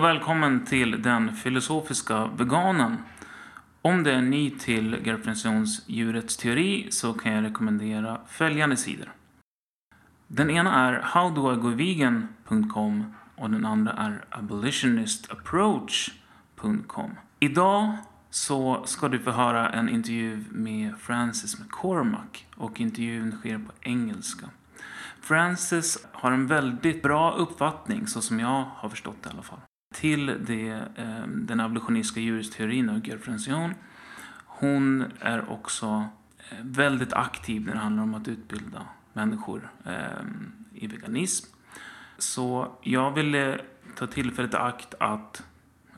Och välkommen till Den filosofiska veganen. Om du är ny till Gerfrensons djurets teori så kan jag rekommendera följande sidor. Den ena är howdoigovegan.com och den andra är abolitionistapproach.com. Idag så ska du få höra en intervju med Francis McCormack och intervjun sker på engelska. Francis har en väldigt bra uppfattning, så som jag har förstått det i alla fall, till det, ehm, den abolitionistiska juristeorin av Gerfrension. Hon är också eh, väldigt aktiv när det handlar om att utbilda människor ehm, i veganism. Så jag ville ta tillfället i akt att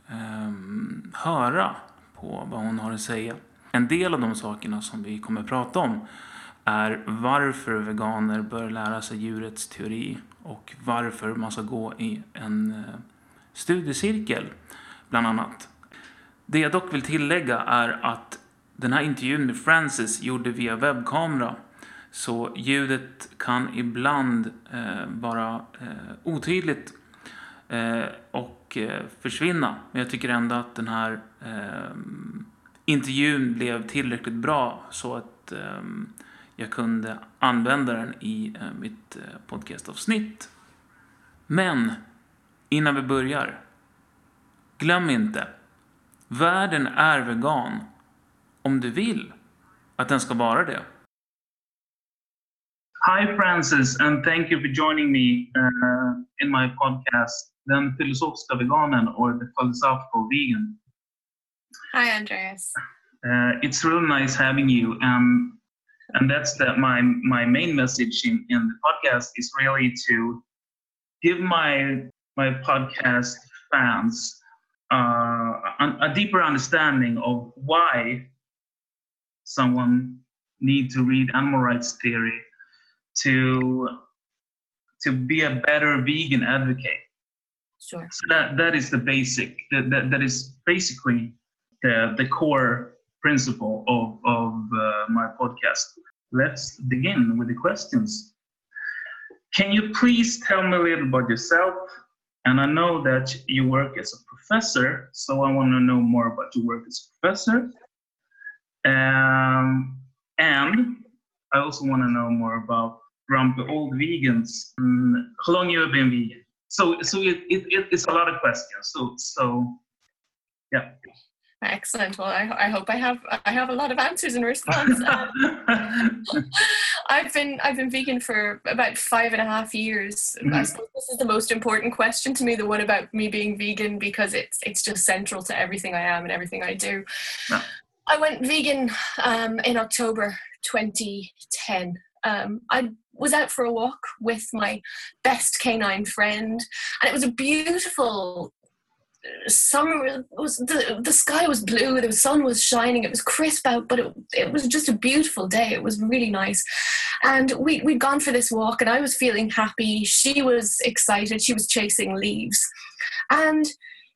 ehm, höra på vad hon har att säga. En del av de sakerna som vi kommer att prata om är varför veganer bör lära sig djurets teori och varför man ska gå i en eh, studiecirkel, bland annat. Det jag dock vill tillägga är att den här intervjun med Francis gjorde via webbkamera så ljudet kan ibland eh, vara eh, otydligt eh, och eh, försvinna. Men jag tycker ändå att den här eh, intervjun blev tillräckligt bra så att eh, jag kunde använda den i eh, mitt eh, podcastavsnitt. Men innan vi börjar, glöm inte, världen är vegan om du vill att den ska vara det. Hi Francis and thank you for joining me uh, in my podcast, Den filosofiska veganen or the philosophical vegan. Hi Andreas. Uh, it's really nice having you. Um, and that's the, my my main message in, in the podcast is really to give my my podcast fans uh, a, deeper understanding of why someone need to read animal rights theory to to be a better vegan advocate. Sure. So that that is the basic that that, that is basically the the core principle of, of uh, my podcast. Let's begin with the questions. Can you please tell me a little about yourself? And I know that you work as a professor, so I want to know more about your work as a professor. Um, and I also want to know more about grumpy old vegans. Mm, how long you have been vegan? So, so it, it, it's a lot of questions. So, so yeah. Excellent. Well, I, I, hope I have I have a lot of answers in response. Um, I've been I've been vegan for about five and a half years. Mm-hmm. I suppose this is the most important question to me, the one about me being vegan, because it's it's just central to everything I am and everything I do. I went vegan um, in October 2010. Um, I was out for a walk with my best canine friend, and it was a beautiful summer was the the sky was blue the sun was shining it was crisp out but it, it was just a beautiful day it was really nice and we, we'd gone for this walk and i was feeling happy she was excited she was chasing leaves and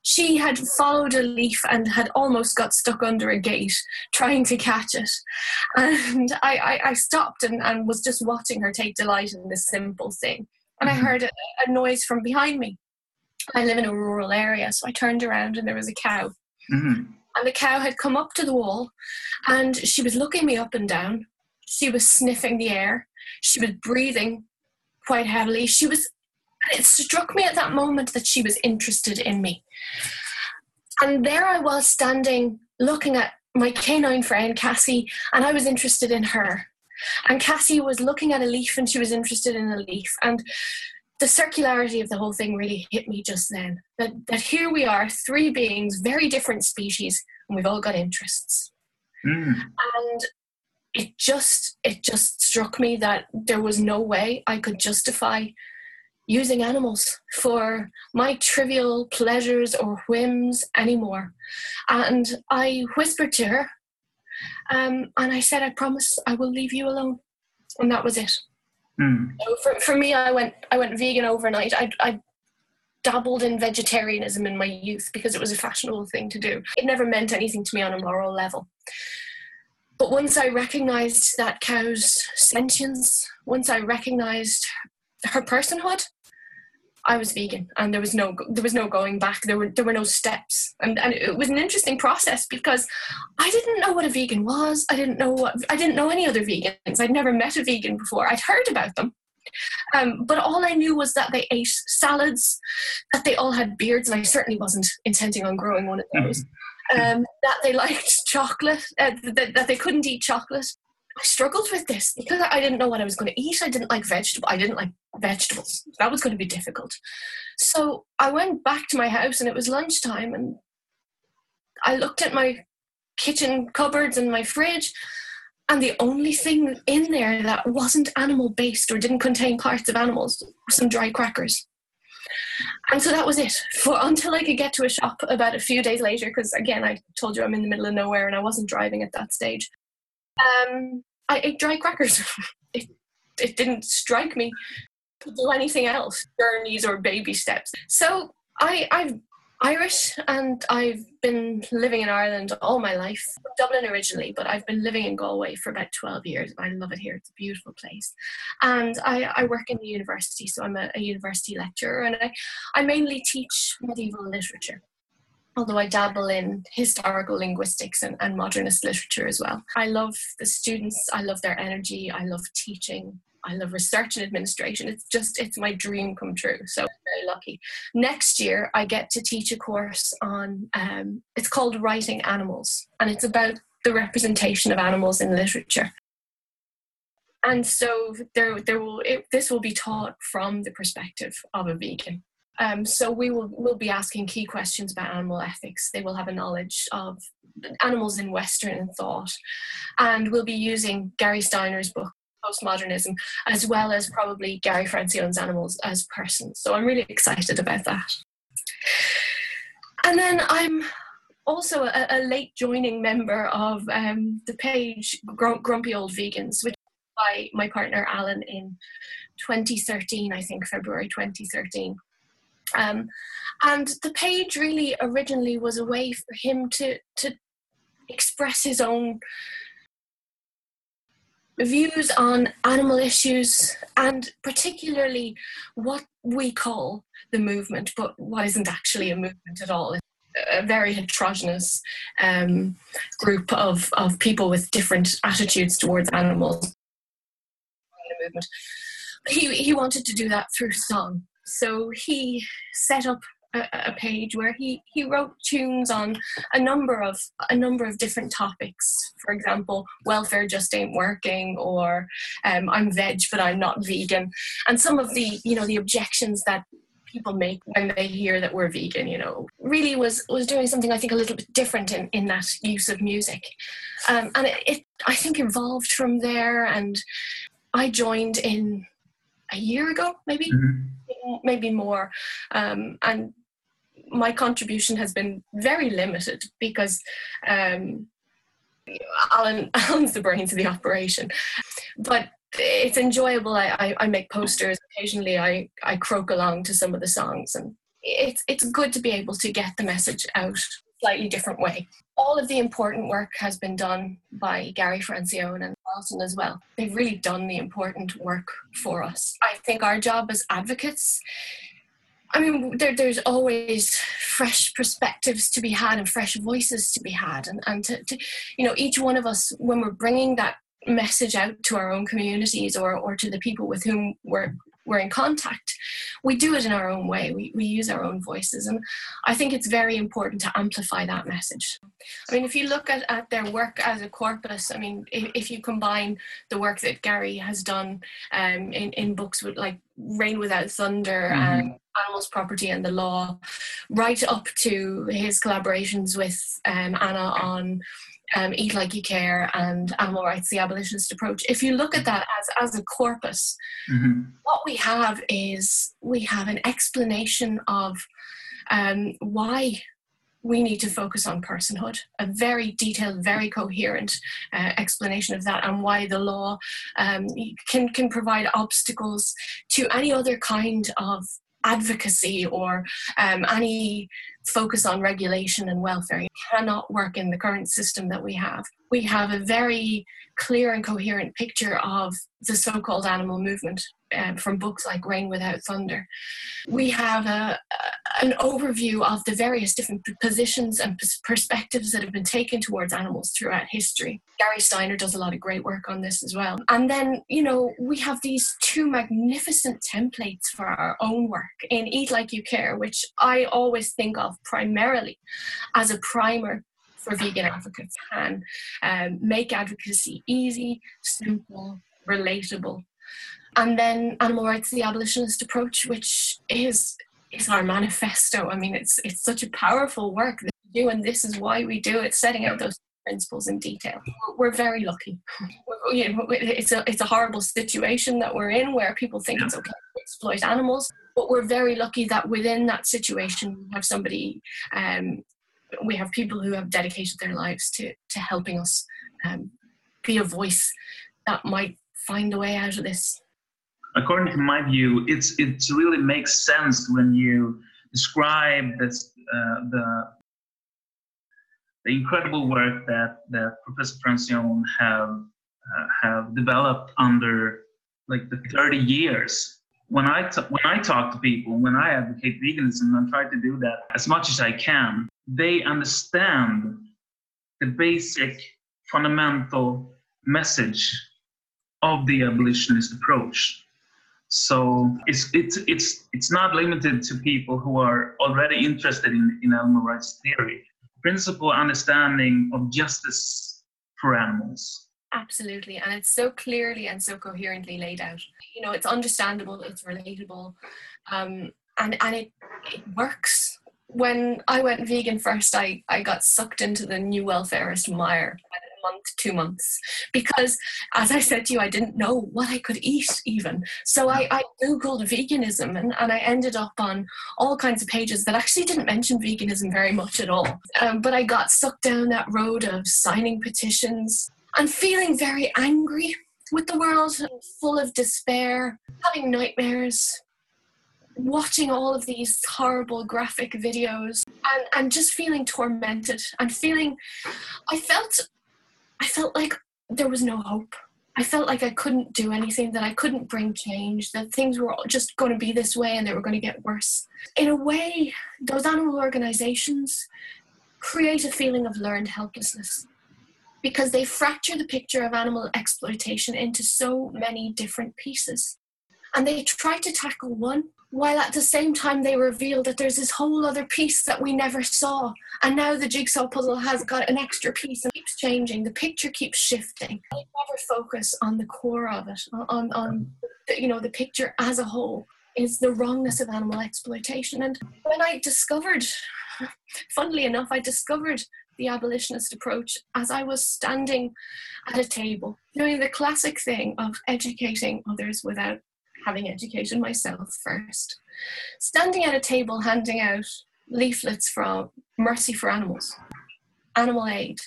she had followed a leaf and had almost got stuck under a gate trying to catch it. And I, I, I stopped and, and was just watching her take delight in this simple thing. And I mm-hmm. heard a, a noise from behind me. I live in a rural area, so I turned around and there was a cow. Mm-hmm. And the cow had come up to the wall and she was looking me up and down. She was sniffing the air. She was breathing quite heavily. She was, and it struck me at that moment that she was interested in me. And there I was standing looking at my canine friend Cassie, and I was interested in her. And Cassie was looking at a leaf and she was interested in a leaf. And the circularity of the whole thing really hit me just then. That that here we are, three beings, very different species, and we've all got interests. Mm. And it just it just struck me that there was no way I could justify using animals for my trivial pleasures or whims anymore. And I whispered to her, um, and I said, I promise I will leave you alone. And that was it. Mm. So for, for me, I went I went vegan overnight. I, I dabbled in vegetarianism in my youth because it was a fashionable thing to do. It never meant anything to me on a moral level. But once I recognized that cow's sentience, once I recognized her personhood, I was vegan, and there was no there was no going back. There were there were no steps, and and it was an interesting process because I didn't know what a vegan was. I didn't know what I didn't know any other vegans. I'd never met a vegan before. I'd heard about them, um, but all I knew was that they ate salads, that they all had beards, and I certainly wasn't intending on growing one of those. Um, that they liked chocolate, uh, that, that they couldn't eat chocolate, I struggled with this because I didn't know what I was going to eat. I didn't like vegetable. I didn't like vegetables. That was going to be difficult. So I went back to my house and it was lunchtime and I looked at my kitchen cupboards and my fridge and the only thing in there that wasn't animal based or didn't contain parts of animals were some dry crackers. And so that was it for until I could get to a shop about a few days later. Because again, I told you I'm in the middle of nowhere and I wasn't driving at that stage. Um, I ate dry crackers. it, it didn't strike me to do anything else, journeys or baby steps. So I, I'm Irish and I've been living in Ireland all my life. Dublin originally, but I've been living in Galway for about 12 years. I love it here. It's a beautiful place. And I, I work in the university, so I'm a, a university lecturer and I, I mainly teach medieval literature although I dabble in historical linguistics and, and modernist literature as well. I love the students, I love their energy, I love teaching. I love research and administration. It's just, it's my dream come true. So I'm very lucky. Next year, I get to teach a course on, um, it's called Writing Animals, and it's about the representation of animals in literature. And so there, there will, it, this will be taught from the perspective of a vegan. Um, so we will will be asking key questions about animal ethics. They will have a knowledge of animals in Western thought, and we'll be using Gary Steiner's book postmodernism as well as probably Gary Francione's animals as persons. So I'm really excited about that. And then I'm also a, a late joining member of um, the page Grumpy Old Vegans, which by my partner Alan in 2013, I think February 2013. Um, and the page really originally was a way for him to, to express his own views on animal issues and particularly what we call the movement, but what isn't actually a movement at all. A very heterogeneous um, group of, of people with different attitudes towards animals. He, he wanted to do that through song. So he set up a, page where he, he wrote tunes on a number of a number of different topics. For example, welfare just ain't working, or um, I'm veg but I'm not vegan, and some of the you know the objections that people make when they hear that we're vegan you know really was was doing something i think a little bit different in, in that use of music um, and it, it i think evolved from there and i joined in a year ago, maybe, mm-hmm. Maybe more. Um, and my contribution has been very limited because um, Alan, Alan's the brains of the operation. But it's enjoyable. I, I, I, make posters. Occasionally, I, I croak along to some of the songs, and it's it's good to be able to get the message out slightly different way. All of the important work has been done by Gary Francione and Charlton as well. They've really done the important work for us. I think our job as advocates I mean, there, there's always fresh perspectives to be had and fresh voices to be had. And, and to, to, you know, each one of us, when we're bringing that message out to our own communities or, or to the people with whom we're we're in contact, we do it in our own way. We, we use our own voices. And I think it's very important to amplify that message. I mean, if you look at, at their work as a corpus, I mean, if, if you combine the work that Gary has done um, in, in books with like Rain Without Thunder mm-hmm. and Animals, Property and the Law, right up to his collaborations with um, Anna on um, Eat Like You Care and Animal Rights, the Abolitionist Approach, if you look at that as, as a corpus, mm-hmm. what we have is we have an explanation of um, why we need to focus on personhood, a very detailed, very coherent uh, explanation of that, and why the law um, can, can provide obstacles to any other kind of advocacy or um, any focus on regulation and welfare. It cannot work in the current system that we have. We have a very clear and coherent picture of the so called animal movement um, from books like Rain Without Thunder. We have a, an overview of the various different positions and perspectives that have been taken towards animals throughout history. Gary Steiner does a lot of great work on this as well. And then, you know, we have these two magnificent templates for our own work in Eat Like You Care, which I always think of primarily as a primer for vegan advocates and um, make advocacy easy, simple, relatable. And then animal rights, the abolitionist approach, which is is our manifesto. I mean, it's it's such a powerful work that we do, and this is why we do it, setting out those principles in detail. We're very lucky. You know, it's a it's a horrible situation that we're in where people think it's okay to exploit animals, but we're very lucky that within that situation we have somebody. Um, we have people who have dedicated their lives to to helping us um, be a voice that might find a way out of this according to my view, it's it really makes sense when you describe this uh, the the incredible work that that Professor Francione have uh, have developed under like the 30 years. When I t- when I talk to people, when I advocate veganism, I try to do that as much as I can. They understand the basic fundamental message of the abolitionist approach so it's it's it's it's not limited to people who are already interested in, in animal rights theory. Principal understanding of justice for animals. Absolutely, and it's so clearly and so coherently laid out. You know, it's understandable, it's relatable, um, and and it it works. When I went vegan first, I I got sucked into the new welfarist mire month, two months, because as I said to you, I didn't know what I could eat even. So I, I Googled veganism and, and I ended up on all kinds of pages that actually didn't mention veganism very much at all. Um, but I got sucked down that road of signing petitions and feeling very angry with the world, full of despair, having nightmares, watching all of these horrible graphic videos and, and just feeling tormented and feeling i felt I felt like there was no hope. I felt like I couldn't do anything, that I couldn't bring change, that things were just going to be this way and they were going to get worse. In a way, those animal organizations create a feeling of learned helplessness because they fracture the picture of animal exploitation into so many different pieces. And they try to tackle one while at the same time they reveal that there's this whole other piece that we never saw. And now the jigsaw puzzle has got an extra piece and keeps changing. The picture keeps shifting. They never focus on the core of it on on the, you know the picture as a whole. Is the wrongness of animal exploitation. And when i discovered funnily enough i discovered the abolitionist approach as I was standing at a table doing the classic thing of educating others without having educated myself first. Standing at a table handing out leaflets from Mercy for Animals, Animal Aid,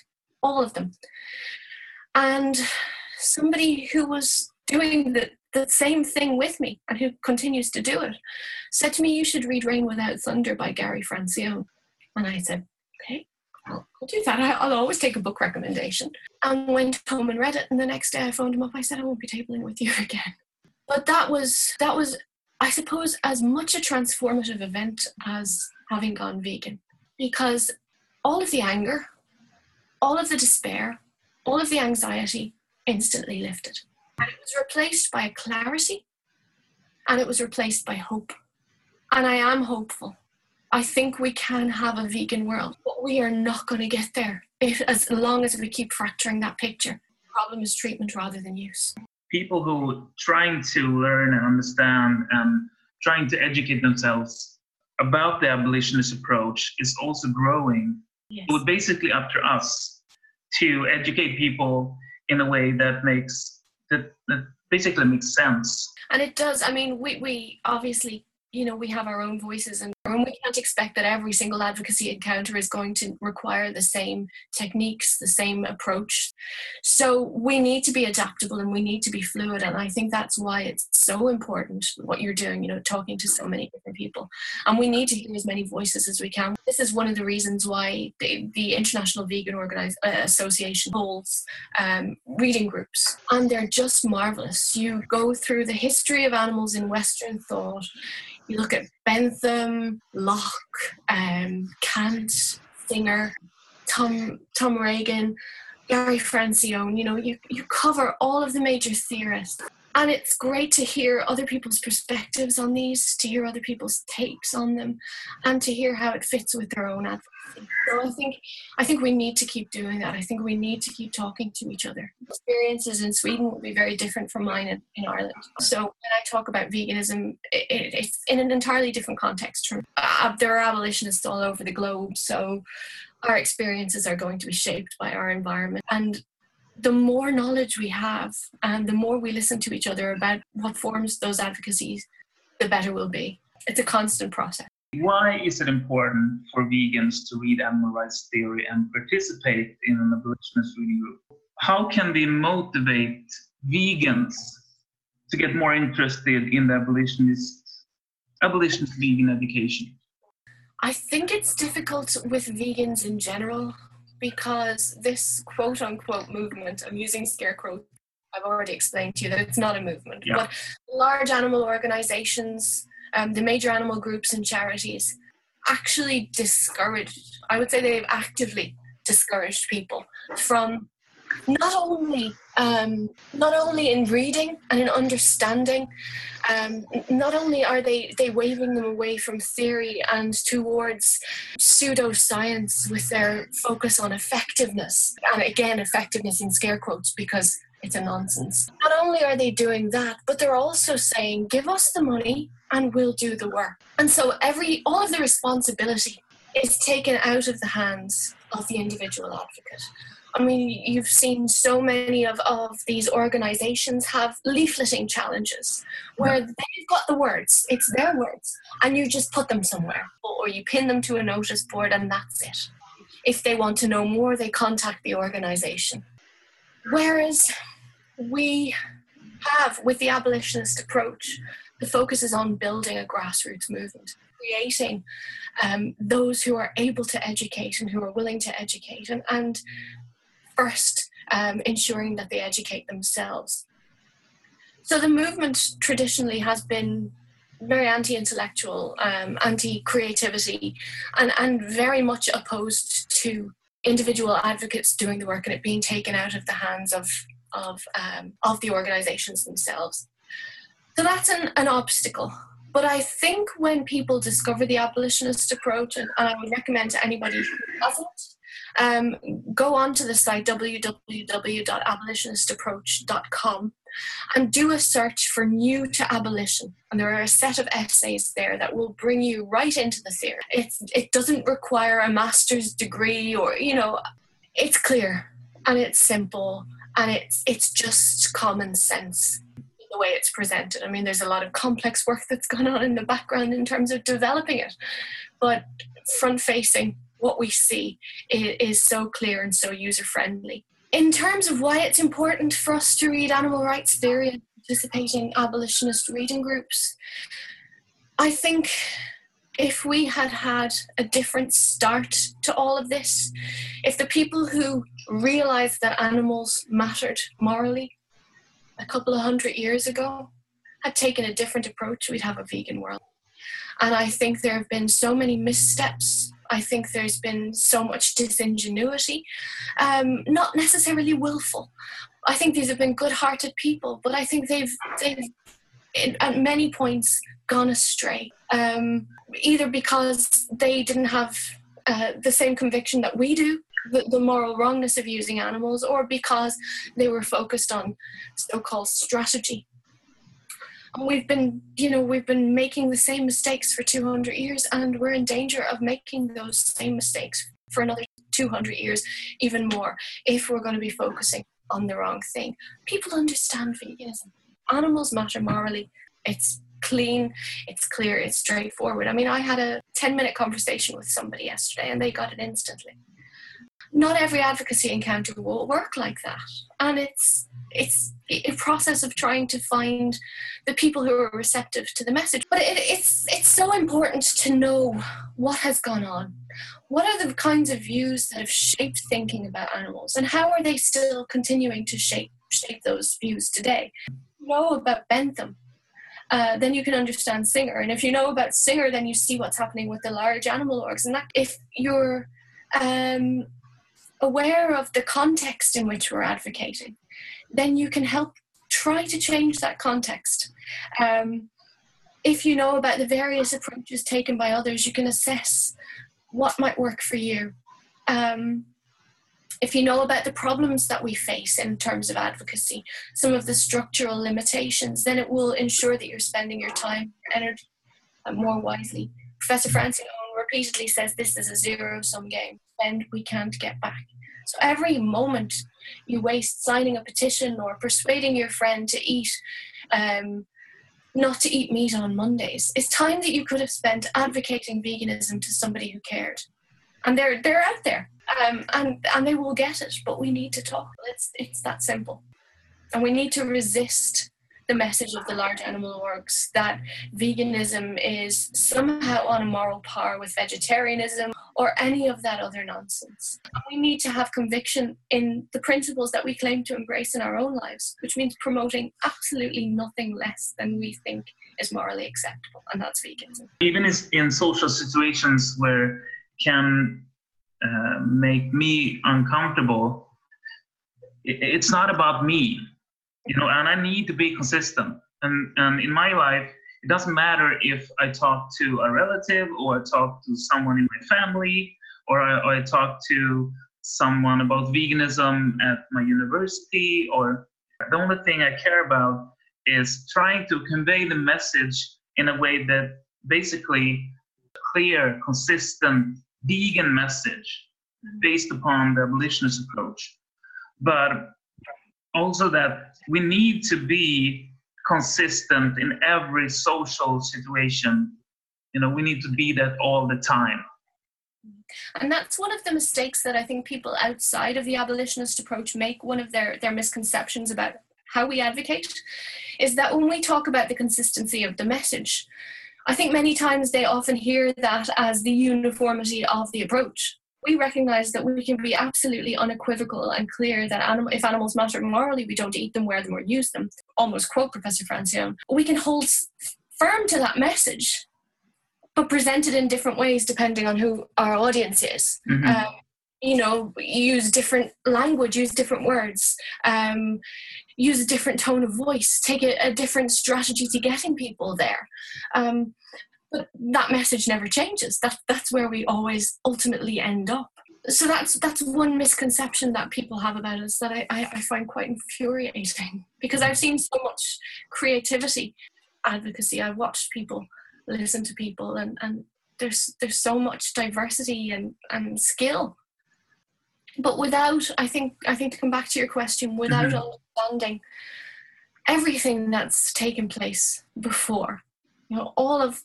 all of them. And somebody who was doing the, the same thing with me and who continues to do it said to me, You should read Rain Without Thunder by Gary Francione. And I said, Okay, I'll, I'll do that. I'll always take a book recommendation. And went home and read it. And the next day I phoned him up. I said, I won't be tabling with you again but that was that was i suppose as much a transformative event as having gone vegan. Because all of the anger all of the despair all of the anxiety instantly lifted. And it was replaced by a clarity and it was replaced by hope. And i am hopeful. I think we can have a vegan world but we are not going to get there if, as long as we keep fracturing that picture. The problem is treatment rather than use people who are trying to learn and understand and trying to educate themselves about the abolitionist approach is also growing. Yes. It basically up to us to educate people in a way that makes that, that basically makes sense. And it does. I mean, we we obviously you know we have our own voices and And we can't expect that every single advocacy encounter is going to require the same techniques, the same approach. So we need to be adaptable and we need to be fluid. And I think that's why it's so important what you're doing, you know, talking to so many different people. And we need to hear as many voices as we can. This is one of the reasons why the, the International Vegan Organize, uh, Association holds um, reading groups. And they're just marvelous. You go through the history of animals in Western thought you look at Bentham, Locke, um, Kant, Singer, Tom Tom Regan, Gary Francione. You know, you you cover all of the major theorists, and it's great to hear other people's perspectives on these, to hear other people's takes on them, and to hear how it fits with their own advocacy. So I think I think we need to keep doing that. I think we need to keep talking to each other. Experiences in Sweden will be very different from mine in, in Ireland. So when I talk about veganism, it, it, it's in an entirely different context. Uh, there are abolitionists all over the globe, so our experiences are going to be shaped by our environment and the more knowledge we have and the more we listen to each other about what forms those advocacies, the better we'll be. It's a constant process. Why is it important for vegans to read animal rights theory and participate in an abolitionist reading group? How can we motivate vegans to get more interested in the abolitionist, abolitionist vegan education? I think it's difficult with vegans in general because this quote unquote movement, I'm using scare quotes, I've already explained to you that it's not a movement, yeah. but large animal organizations, um, the major animal groups and charities actually discouraged, I would say they've actively discouraged people from not only um, not only in reading and in understanding, um, not only are they they waving them away from theory and towards pseudoscience with their focus on effectiveness, and again effectiveness in scare quotes because it's a nonsense. Not only are they doing that, but they're also saying, "Give us the money and we'll do the work." And so every all of the responsibility is taken out of the hands of the individual advocate. I mean, you've seen so many of, of these organizations have leafleting challenges where they've got the words, it's their words, and you just put them somewhere or you pin them to a notice board and that's it. If they want to know more, they contact the organization. Whereas we have, with the abolitionist approach, the focus is on building a grassroots movement creating um, those who are able to educate and who are willing to educate and, and first um, ensuring that they educate themselves. So the movement traditionally has been very anti-intellectual, um, anti-creativity, and, and very much opposed to individual advocates doing the work and it being taken out of the hands of of um, of the organizations themselves. So that's an, an obstacle. But I think when people discover the abolitionist approach, and, and I would recommend to anybody who hasn't, um, go on to the site www.abolitionistapproach.com and do a search for new to abolition. And there are a set of essays there that will bring you right into the theory. It's, it doesn't require a master's degree or, you know, it's clear and it's simple and it's, it's just common sense the way it's presented. I mean, there's a lot of complex work that's gone on in the background in terms of developing it, but front facing, what we see is so clear and so user friendly. In terms of why it's important for us to read animal rights theory and participate in abolitionist reading groups, I think if we had had a different start to all of this, if the people who realized that animals mattered morally a couple of hundred years ago had taken a different approach, we'd have a vegan world. And I think there have been so many missteps I think there's been so much disingenuity, um, not necessarily willful. I think these have been good-hearted people, but I think they've they've at many points gone astray, um, either because they didn't have uh, the same conviction that we do, the, the, moral wrongness of using animals, or because they were focused on so-called strategy we've been you know we've been making the same mistakes for 200 years and we're in danger of making those same mistakes for another 200 years even more if we're going to be focusing on the wrong thing people understand veganism animals matter morally it's clean, it's clear, it's straightforward. I mean, I had a 10 minute conversation with somebody yesterday and they got it instantly. Not every advocacy encounter will work like that. And it's it's a process of trying to find the people who are receptive to the message. But it, it's it's so important to know what has gone on. What are the kinds of views that have shaped thinking about animals, and how are they still continuing to shape shape those views today? Know about Bentham, uh, then you can understand Singer. And if you know about Singer, then you see what's happening with the large animal orgs. And that, if you're um, aware of the context in which we're advocating, then you can help try to change that context. Um, if you know about the various approaches taken by others, you can assess what might work for you. Um, if you know about the problems that we face in terms of advocacy, some of the structural limitations, then it will ensure that you're spending your time, and energy more wisely. Professor Francione repeatedly says this is a zero sum game, and we can't get back. So every moment you waste signing a petition or persuading your friend to eat, um, not to eat meat on Mondays, is time that you could have spent advocating veganism to somebody who cared. And they're they're out there um, and and they will get it. But we need to talk. It's it's that simple, and we need to resist the message of the large animal orgs that veganism is somehow on a moral par with vegetarianism or any of that other nonsense. We need to have conviction in the principles that we claim to embrace in our own lives, which means promoting absolutely nothing less than we think is morally acceptable, and that's veganism. Even in social situations where can uh, make me uncomfortable, it's not about me, you know, and I need to be consistent. And, and in my life, it doesn't matter if I talk to a relative or I talk to someone in my family or I, or I talk to someone about veganism at my university or the only thing I care about is trying to convey the message in a way that basically clear, consistent vegan message based upon the abolitionist approach, but also that we need to be consistent in every social situation. You know, we need to be that all the time. And that's one of the mistakes that I think people outside of the abolitionist approach make. One of their, their misconceptions about how we advocate is that when we talk about the consistency of the message, I think many times they often hear that as the uniformity of the approach. We recognize that we can be absolutely unequivocal and clear that animal, if animals matter morally, we don't eat them, wear them, or use them. Almost quote Professor Francione. We can hold firm to that message, but present it in different ways depending on who our audience is. Mm-hmm. Um, you know, use different language, use different words. Um, use a different tone of voice, take a, a different strategy to getting people there. Um, but that message never changes. That, that's where we always ultimately end up. So that's that's one misconception that people have about us that I, I, find quite infuriating because I've seen so much creativity, advocacy. I've watched people listen to people and, and there's there's so much diversity and, and skill but without i think i think to come back to your question without mm-hmm. understanding everything that's taken place before you know all of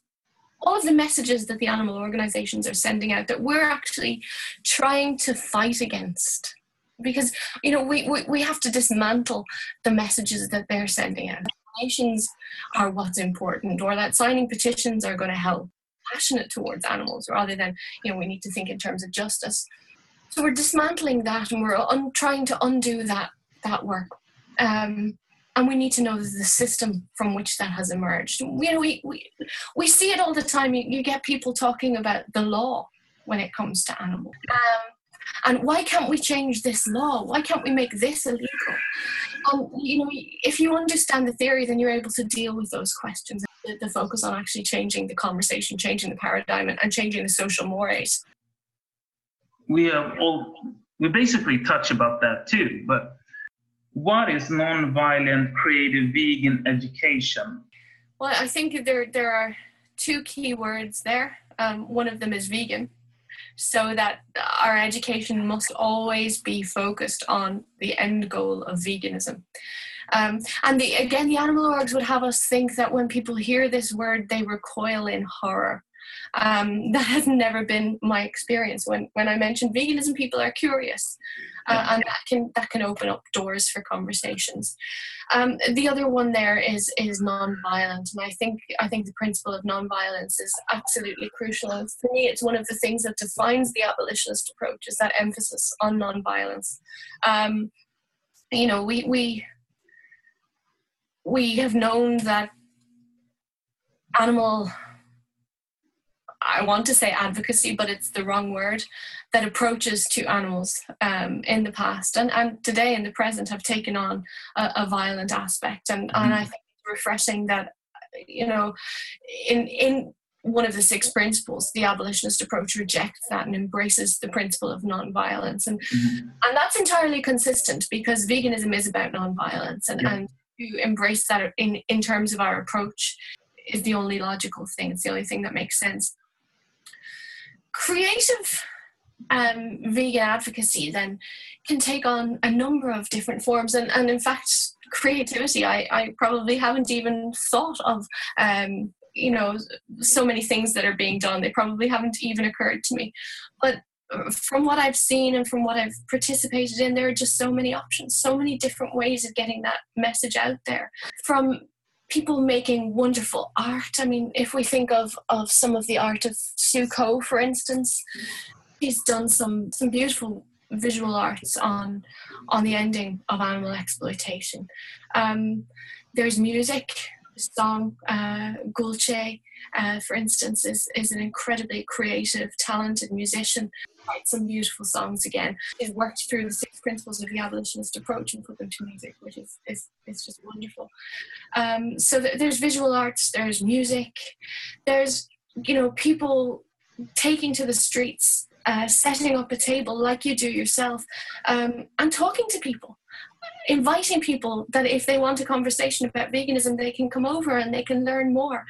all of the messages that the animal organizations are sending out that we're actually trying to fight against. Because you know we, we, we have to dismantle the messages that they're sending out. Donations are what's important or that signing petitions are going to help passionate towards animals rather than you know we need to think in terms of justice. So we're dismantling that and we're un- trying to undo that that work. Um, and we need to know the system from which that has emerged. You know, we, we, we see it all the time. You, you get people talking about the law when it comes to animals. Um, and why can't we change this law? Why can't we make this illegal? And you know, if you understand the theory, then you're able to deal with those questions. The, the focus on actually changing the conversation, changing the paradigm, and, and changing the social mores we have all we basically touch about that too but what is non-violent creative vegan education? Well i think there there are two key words there. Um, one of them is vegan. So that our education must always be focused on the end goal of veganism. Um, and the, again, the animal orgs would have us think that when people hear this word, they recoil in horror. Um, that has never been my experience. When when I mention veganism, people are curious, uh, and that can that can open up doors for conversations. Um, the other one there is is non-violent, and I think I think the principle of non-violence is absolutely crucial. And for me, it's one of the things that defines the abolitionist approach is that emphasis on non-violence. Um, you know, we we we have known that animal I want to say advocacy, but it's the wrong word, that approaches to animals um, in the past and, and today in the present have taken on a, a violent aspect. And, mm-hmm. and I think it's refreshing that, you know, in, in one of the six principles, the abolitionist approach rejects that and embraces the principle of nonviolence. And, mm-hmm. and that's entirely consistent because veganism is about nonviolence and, yeah. and to embrace that in, in terms of our approach is the only logical thing. It's the only thing that makes sense creative um, vegan advocacy then can take on a number of different forms. And, and in fact creativity I, I probably haven't even thought of um, you know so many things that are being done. They probably haven't even occurred to me. But from what I've seen and from what I've participated in, there are just so many options, so many different ways of getting that message out there. From people making wonderful art. I mean, if we think of, of some of the art of Sue Coe, for instance, she's done some, some beautiful visual arts on on the ending of animal exploitation. Um, there's music, song, uh, Gulce, uh, for instance, is, is an incredibly creative, talented musician write some beautiful songs again. He's worked through the six principles of the abolitionist approach and put them to music, which is is, is just wonderful. Um, so th- there's visual arts, there's music, there's you know people taking to the streets, uh, setting up a table like you do yourself, um, and talking to people inviting people that if they want a conversation about veganism they can come over and they can learn more.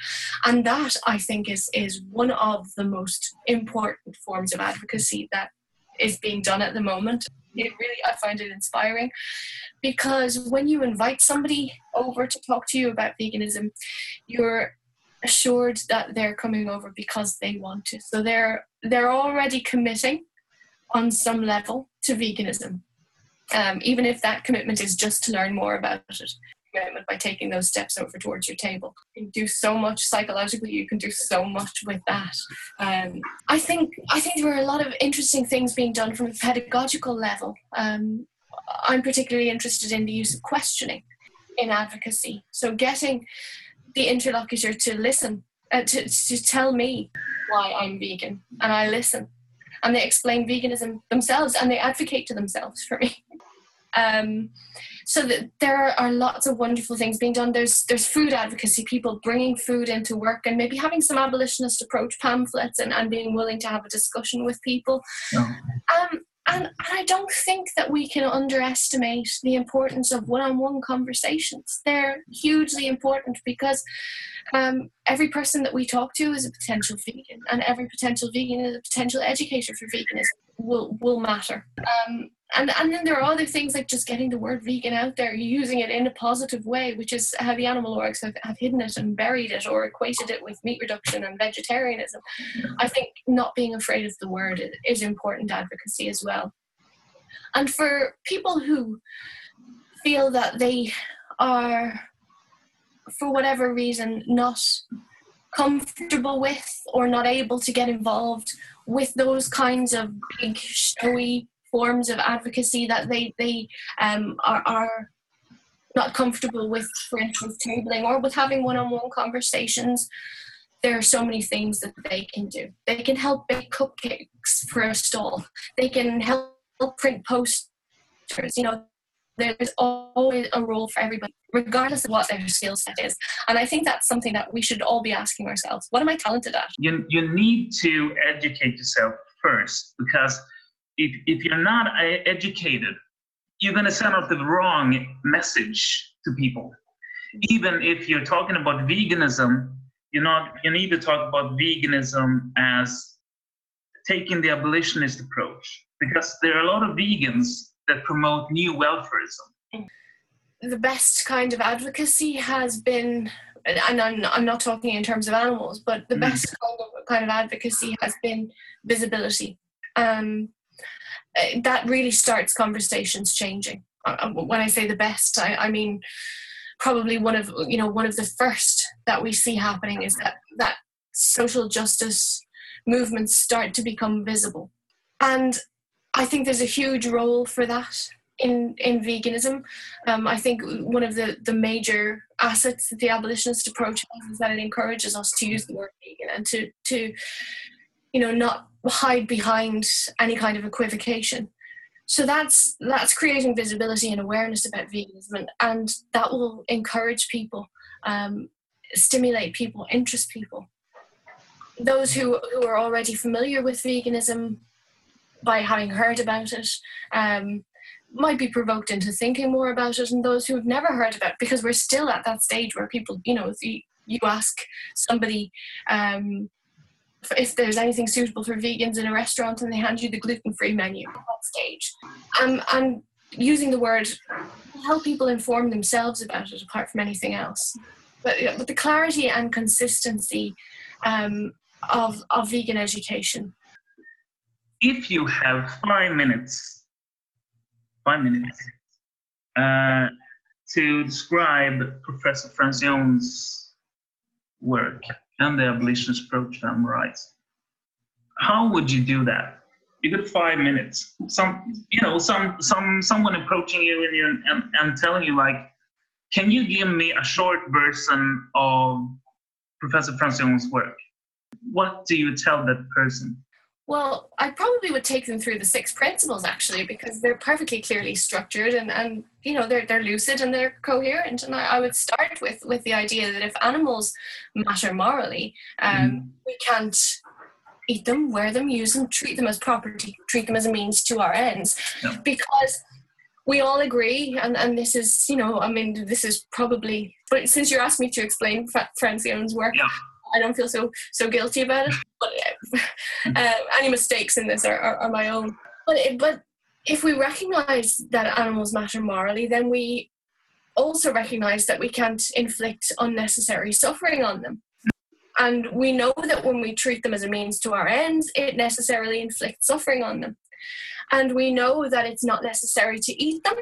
And that i think is is one of the most important forms of advocacy that is being done at the moment. It really i find it inspiring because when you invite somebody over to talk to you about veganism you're assured that they're coming over because they want to. So they're they're already committing on some level to veganism um, even if that commitment is just to learn more about it commitment by taking those steps over towards your table. You can do so much psychologically. You can do so much with that. Um, I think I think there are a lot of interesting things being done from a pedagogical level. Um, I'm particularly interested in the use of questioning in advocacy. So getting the interlocutor to listen, uh, to, to tell me why I'm vegan, and I listen. And they explain veganism themselves and they advocate to themselves for me. Um, so that there are lots of wonderful things being done. There's there's food advocacy, people bringing food into work and maybe having some abolitionist approach pamphlets and, and being willing to have a discussion with people. Um, and, and I don't think that we can underestimate the importance of one-on-one conversations. They're hugely important because um, every person that we talk to is a potential vegan, and every potential vegan is a potential educator for veganism. Will will matter. Um, and and then there are other things like just getting the word vegan out there, using it in a positive way, which is how the animal orgs have, have hidden it and buried it or equated it with meat reduction and vegetarianism. I think not being afraid of the word is important advocacy as well. And for people who feel that they are, for whatever reason, not comfortable with or not able to get involved with those kinds of big showy forms of advocacy that they they um, are, are not comfortable with, for instance, tabling or with having one-on-one conversations. There are so many things that they can do. They can help bake cupcakes for a stall. They can help print posters. You know, there's always a role for everybody, regardless of what their skill set is. And I think that's something that we should all be asking ourselves: What am I talented at? You you need to educate yourself first because if, if you're not uh, educated, you're going to send out the wrong message to people. Even if you're talking about veganism, you know, you need to talk about veganism as taking the abolitionist approach because there are a lot of vegans that promote new welfarism. the best kind of advocacy has been and I'm, I'm not talking in terms of animals, but the mm. best kind of, kind of advocacy has been visibility. Um, eh, that really starts conversations changing. Uh, uh, when I say the best, I, I mean probably one of you know one of the first that we see happening is that that social justice movements start to become visible, and I think there's a huge role for that in in veganism. Um, I think one of the the major assets that the abolitionist approach has is that it encourages us to use the word vegan and to to you know not hide behind any kind of equivocation. So that's that's creating visibility and awareness about veganism, and, and that will encourage people, um, stimulate people, interest people. Those who, who are already familiar with veganism by having heard about it um, might be provoked into thinking more about it and those who have never heard about it because we're still at that stage where people you know you ask somebody um, if there's anything suitable for vegans in a restaurant and they hand you the gluten-free menu at that stage. Um, and using the word help people inform themselves about it apart from anything else. But, but the clarity and consistency um, of, of vegan education if you have five minutes five minutes uh, to describe Professor Francione's work and the abolitionist approach rights. How would you do that? You got five minutes. Some, you know, some, some, someone approaching you and, and, and telling you like, can you give me a short version of Professor Francione's work? What do you tell that person? Well, I probably would take them through the six principles actually, because they're perfectly clearly structured and, and you know they're they're lucid and they're coherent. And I, I would start with with the idea that if animals matter morally, um, mm. we can't eat them, wear them, use them, treat them as property, treat them as a means to our ends, yeah. because we all agree, and, and this is, you know, I mean, this is probably, but since you asked me to explain Francione's work, yeah. I don't feel so so guilty about it. But uh, any mistakes in this are, are, are my own. But it, but if we recognize that animals matter morally, then we also recognize that we can't inflict unnecessary suffering on them. And we know that when we treat them as a means to our ends, it necessarily inflicts suffering on them. And we know that it's not necessary to eat them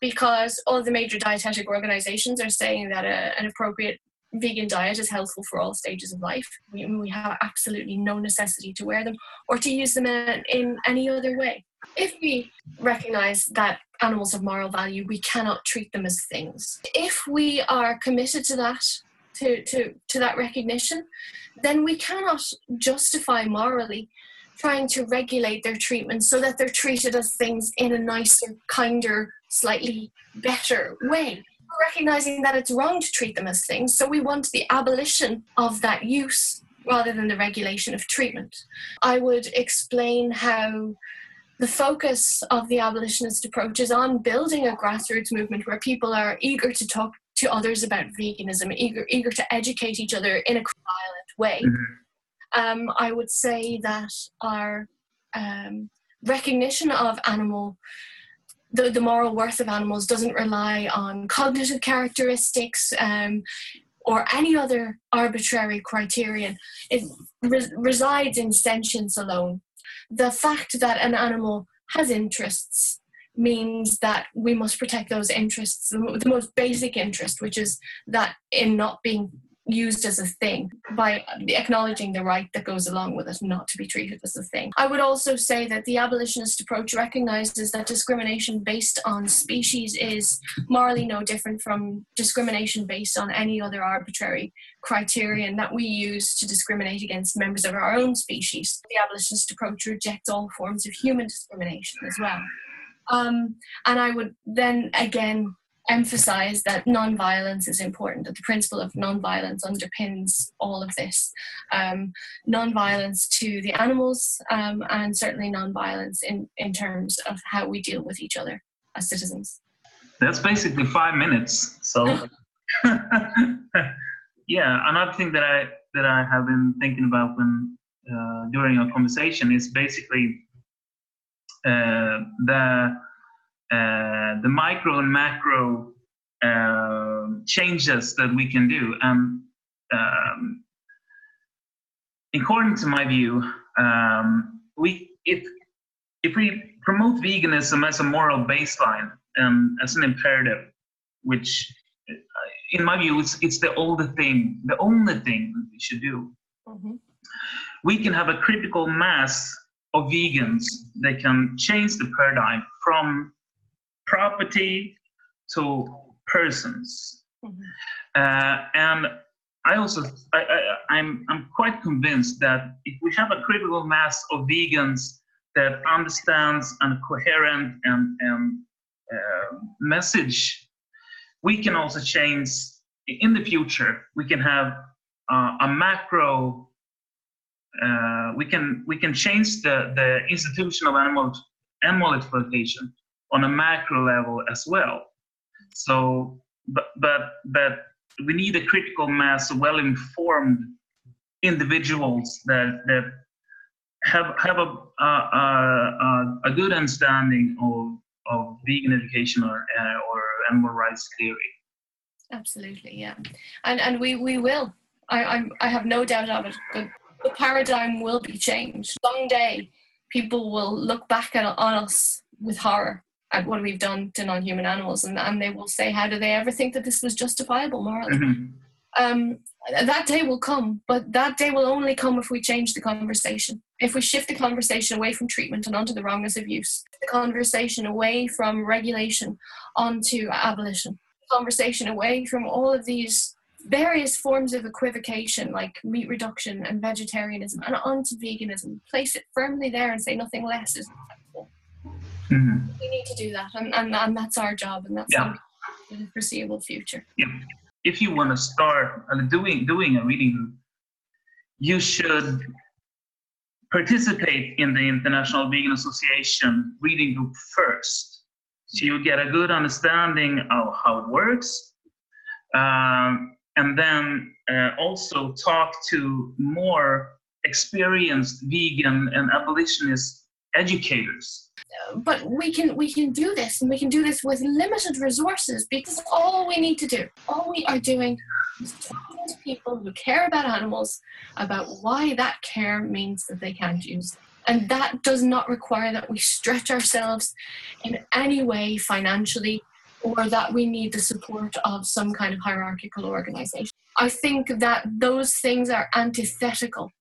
because all the major dietetic organizations are saying that a, an appropriate vegan diet is helpful for all stages of life. We, we have absolutely no necessity to wear them or to use them in, in any other way. If we recognize that animals have moral value, we cannot treat them as things. If we are committed to that, to, to, to that recognition, then we cannot justify morally trying to regulate their treatment so that they're treated as things in a nicer, kinder, slightly better way recognizing that it's wrong to treat them as things. So we want the abolition of that use rather than the regulation of treatment. I would explain how the focus of the abolitionist approach is on building a grassroots movement where people are eager to talk to others about veganism, eager, eager to educate each other in a violent way. Mm-hmm. Um, I would say that our um, recognition of animal the, the moral worth of animals doesn't rely on cognitive characteristics um, or any other arbitrary criterion. It re- resides in sentience alone. The fact that an animal has interests means that we must protect those interests, the most basic interest, which is that in not being used as a thing by acknowledging the right that goes along with it not to be treated as a thing. I would also say that the abolitionist approach recognizes that discrimination based on species is morally no different from discrimination based on any other arbitrary criterion that we use to discriminate against members of our own species. The abolitionist approach rejects all forms of human discrimination as well. Um, and I would then again emphasize that non-violence is important, that the principle of non-violence underpins all of this. Um, non-violence to the animals um, and certainly non-violence in, in terms of how we deal with each other as citizens. That's basically five minutes. So yeah, another thing that I that I have been thinking about when uh, during our conversation is basically uh, the the micro and macro uh, changes that we can do. And um, according to my view, um, we if if we promote veganism as a moral baseline and as an imperative, which in my view it's it's the only thing, the only thing we should do. Mm-hmm. We can have a critical mass of vegans that can change the paradigm from property to persons. Mm-hmm. Uh, and I also I, I, I'm I'm quite convinced that if we have a critical mass of vegans that understands a coherent and, and uh, message, we can also change in the future. We can have uh, a macro. Uh, we can we can change the the institution of animal animal exploitation on a macro level as well. So, but but but we need a critical mass of well-informed individuals that that have have a a, a, a good understanding of of vegan education or uh, or animal rights theory. Absolutely, yeah, and and we we will. I I'm, I have no doubt of it. The, the paradigm will be changed. Someday, people will look back at, on us with horror at what we've done to non-human animals, and, and they will say, "How do they ever think that this was justifiable morally?" Mm-hmm. Um, that day will come, but that day will only come if we change the conversation. If we shift the conversation away from treatment and onto the wrongness of use, the conversation away from regulation onto abolition, conversation away from all of these various forms of equivocation like meat reduction and vegetarianism and onto veganism, place it firmly there and say nothing less is. Mm-hmm. We need to do that, and, and, and that's our job, and that's yeah. the foreseeable future. Yeah if you want to start uh, doing doing a reading group, you should participate in the International Vegan Association reading group first, so you get a good understanding of how it works, um, and then uh, also talk to more experienced vegan and abolitionist educators but we can we can do this and we can do this with limited resources because all we need to do all we are doing is talking to people who care about animals about why that care means that they can't use them. And that does not require that we stretch ourselves in any way financially or that we need the support of some kind of hierarchical organization. I think that those things are antithetical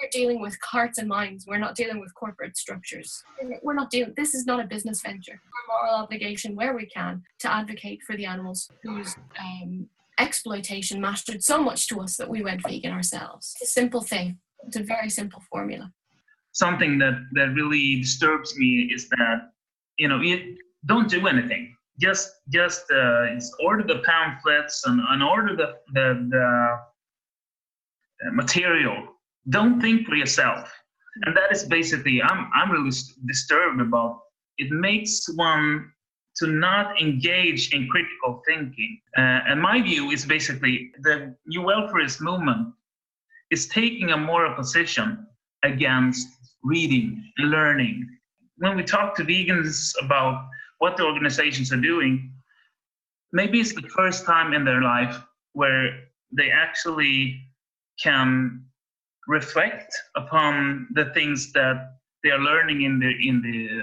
we're dealing with hearts and minds. We're not dealing with corporate structures. We're not dealing. This is not a business venture. Our moral obligation, where we can, to advocate for the animals whose um, exploitation mattered so much to us that we went vegan ourselves. It's a simple thing. It's a very simple formula. Something that that really disturbs me is that you know you don't do anything. Just just uh, order the pamphlets and, and order the the, the material don't think for yourself. And that is basically i'm i'm really disturbed about it makes one to not engage in critical thinking. Uh, and my view is basically the new welfarist movement is taking a moral position against reading and learning. When we talk to vegans about what the organizations are doing maybe it's the first time in their life where they actually can reflect upon the things that they are learning in the in the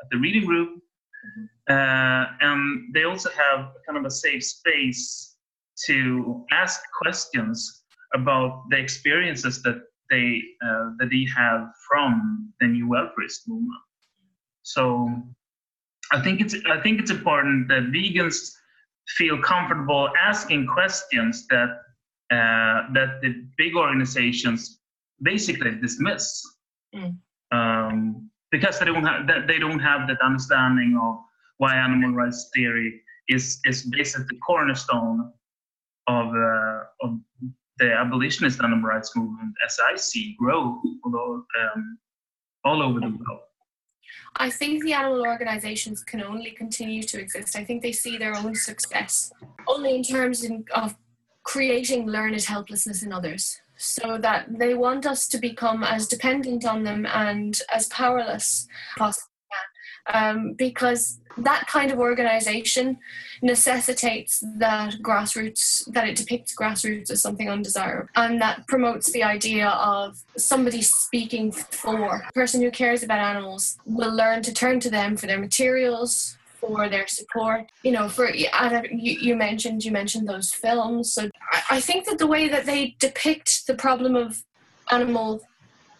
at the reading group mm-hmm. uh, and they also have kind of a safe space to ask questions about the experiences that they uh, that they have from the new welfarist movement so i think it's i think it's important that vegans feel comfortable asking questions that uh, that the big organizations basically dismiss mm. um, because they don't have that they don't have that understanding of why animal rights theory is is basically the cornerstone of uh, of the abolitionist animal rights movement as I see grow all, um, all over the world. I think the animal organizations can only continue to exist. I think they see their own success only in terms of creating learned helplessness in others so that they want us to become as dependent on them and as powerless as possible. Um, because that kind of organization necessitates that grassroots that it depicts grassroots as something undesirable and that promotes the idea of somebody speaking for. A person who cares about animals will learn to turn to them for their materials for their support. You know for you, you mentioned you mentioned those films. So I, I think that the way that they depict the problem of animal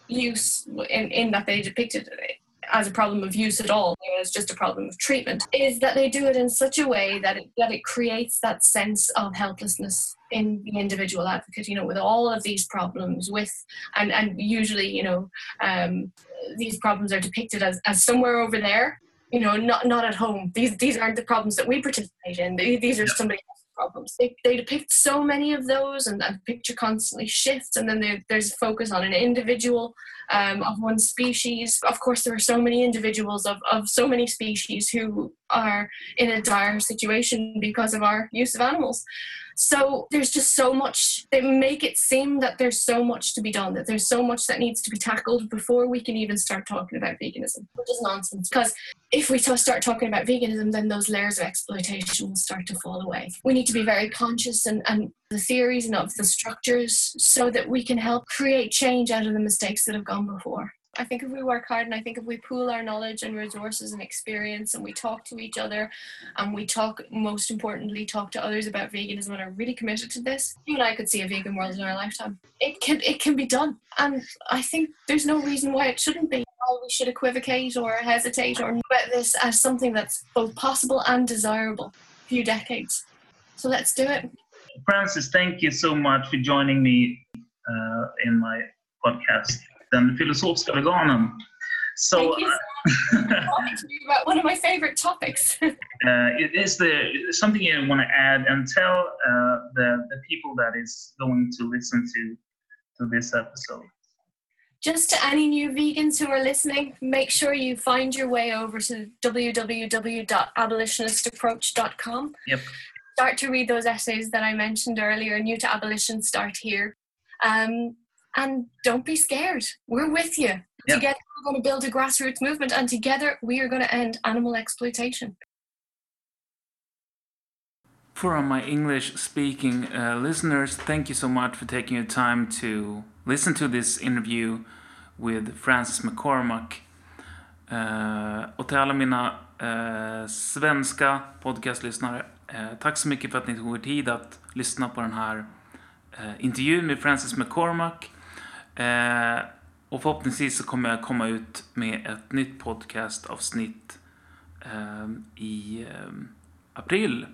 use in, in that they depicted it as a problem of use at all as just a problem of treatment is that they do it in such a way that it, that it creates that sense of helplessness in the individual advocate you know with all of these problems with and and usually you know um, these problems are depicted as, as somewhere over there you know not not at home these these aren't the problems that we participate in these are somebody else's problems. They, they depict so many of those, and the picture constantly shifts, and then there, there's a focus on an individual um, of one species. Of course, there are so many individuals of, of so many species who are in a dire situation because of our use of animals. So there's just so much, they make it seem that there's so much to be done, that there's so much that needs to be tackled before we can even start talking about veganism, which is nonsense. Because if we start talking about veganism, then those layers of exploitation will start to fall away. We need to be very conscious and, and the theories and of the structures so that we can help create change out of the mistakes that have gone before. I think if we work hard and I think if we pool our knowledge and resources and experience and we talk to each other and we talk, most importantly, talk to others about veganism and are really committed to this, you and I could see a vegan world in our lifetime. It can, it can be done. And I think there's no reason why it shouldn't be. Why we should equivocate or hesitate or about this as something that's both possible and desirable. A few decades. So let's do it. Frances, thank you so much for joining me uh, in my podcast den filosofiska veganen. So, Thank you so much about one of my favorite topics. uh, is there something you want to add and tell uh, the, the people that is going to listen to to this episode? Just to any new vegans who are listening, make sure you find your way over to www.abolitionistapproach.com. Yep. Start to read those essays that I mentioned earlier. New to abolition, start here. Um, and don't be scared. We're with you. Yep. Together, we're going to build a grassroots movement, and together, we are going to end animal exploitation. For my English speaking uh, listeners, thank you so much for taking your time to listen to this interview with Frances McCormack. Uh, och till alla mina uh, svenska podcastlyssnare, uh, tack så mycket för att ni tog er tid att lyssna på den här uh, intervjun med Frances McCormack. Eh, och förhoppningsvis så kommer jag komma ut med ett nytt podcastavsnitt eh, i eh, april.